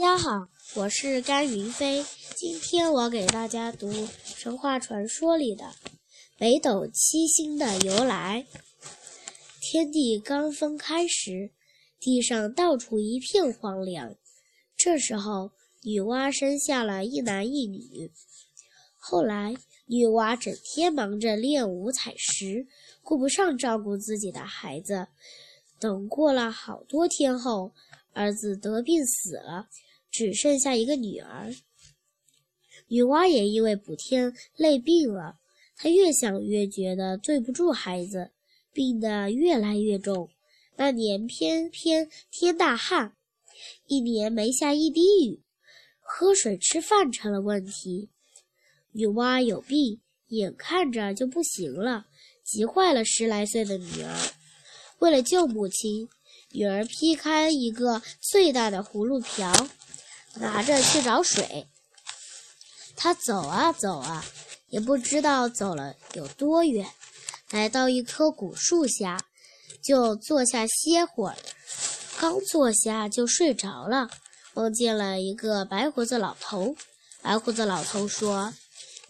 大家好，我是甘云飞。今天我给大家读神话传说里的北斗七星的由来。天地刚分开时，地上到处一片荒凉。这时候，女娲生下了一男一女。后来，女娲整天忙着练五彩石，顾不上照顾自己的孩子。等过了好多天后，儿子得病死了。只剩下一个女儿，女娲也因为补天累病了。她越想越觉得对不住孩子，病得越来越重。那年偏偏天大旱，一年没下一滴雨，喝水吃饭成了问题。女娲有病，眼看着就不行了，急坏了十来岁的女儿。为了救母亲，女儿劈开一个最大的葫芦瓢。拿着去找水，他走啊走啊，也不知道走了有多远。来到一棵古树下，就坐下歇会儿。刚坐下就睡着了，梦见了一个白胡子老头。白胡子老头说：“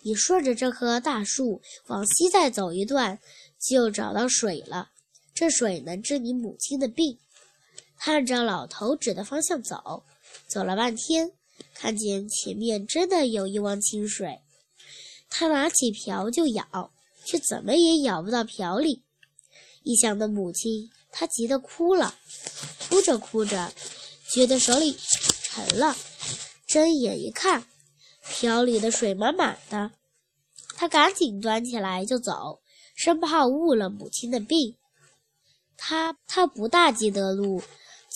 你顺着这棵大树往西再走一段，就找到水了。这水能治你母亲的病。”看着老头指的方向走。走了半天，看见前面真的有一汪清水，他拿起瓢就舀，却怎么也舀不到瓢里。一想到母亲，他急得哭了。哭着哭着，觉得手里沉了，睁眼一看，瓢里的水满满的。他赶紧端起来就走，生怕误了母亲的病。他他不大记得路，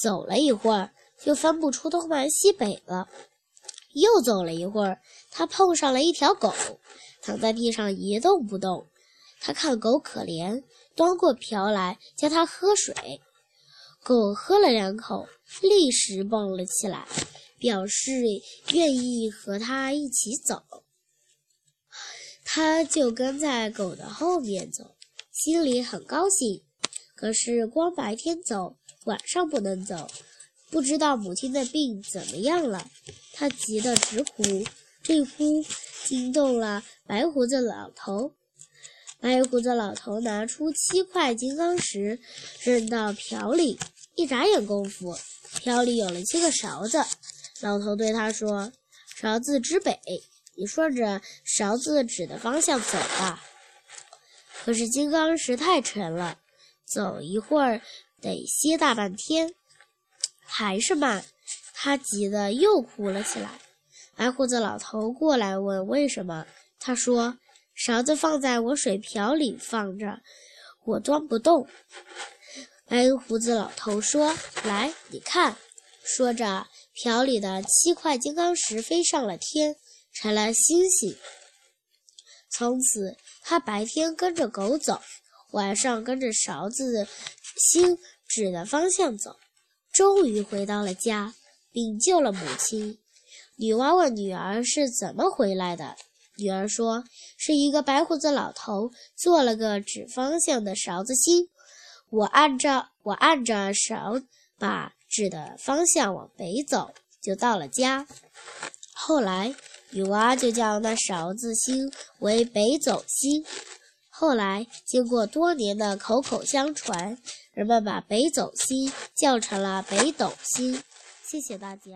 走了一会儿。就分不出东南西北了。又走了一会儿，他碰上了一条狗，躺在地上一动不动。他看狗可怜，端过瓢来叫它喝水。狗喝了两口，立时蹦了起来，表示愿意和他一起走。他就跟在狗的后面走，心里很高兴。可是光白天走，晚上不能走。不知道母亲的病怎么样了，他急得直呼，这呼惊动了白胡子老头。白胡子老头拿出七块金刚石，扔到瓢里，一眨眼功夫，瓢里有了七个勺子。老头对他说：“勺子指北，你顺着勺子指的方向走吧。”可是金刚石太沉了，走一会儿得歇大半天。还是慢，他急得又哭了起来。白胡子老头过来问为什么，他说：“勺子放在我水瓢里放着，我端不动。”白胡子老头说：“来，你看。”说着，瓢里的七块金刚石飞上了天，成了星星。从此，他白天跟着狗走，晚上跟着勺子星指的方向走。终于回到了家，并救了母亲。女娲问女儿是怎么回来的，女儿说是一个白胡子老头做了个指方向的勺子星，我按照我按着勺把指的方向往北走，就到了家。后来女娲就叫那勺子星为北斗星。后来，经过多年的口口相传，人们把北斗星叫成了北斗星。谢谢大家。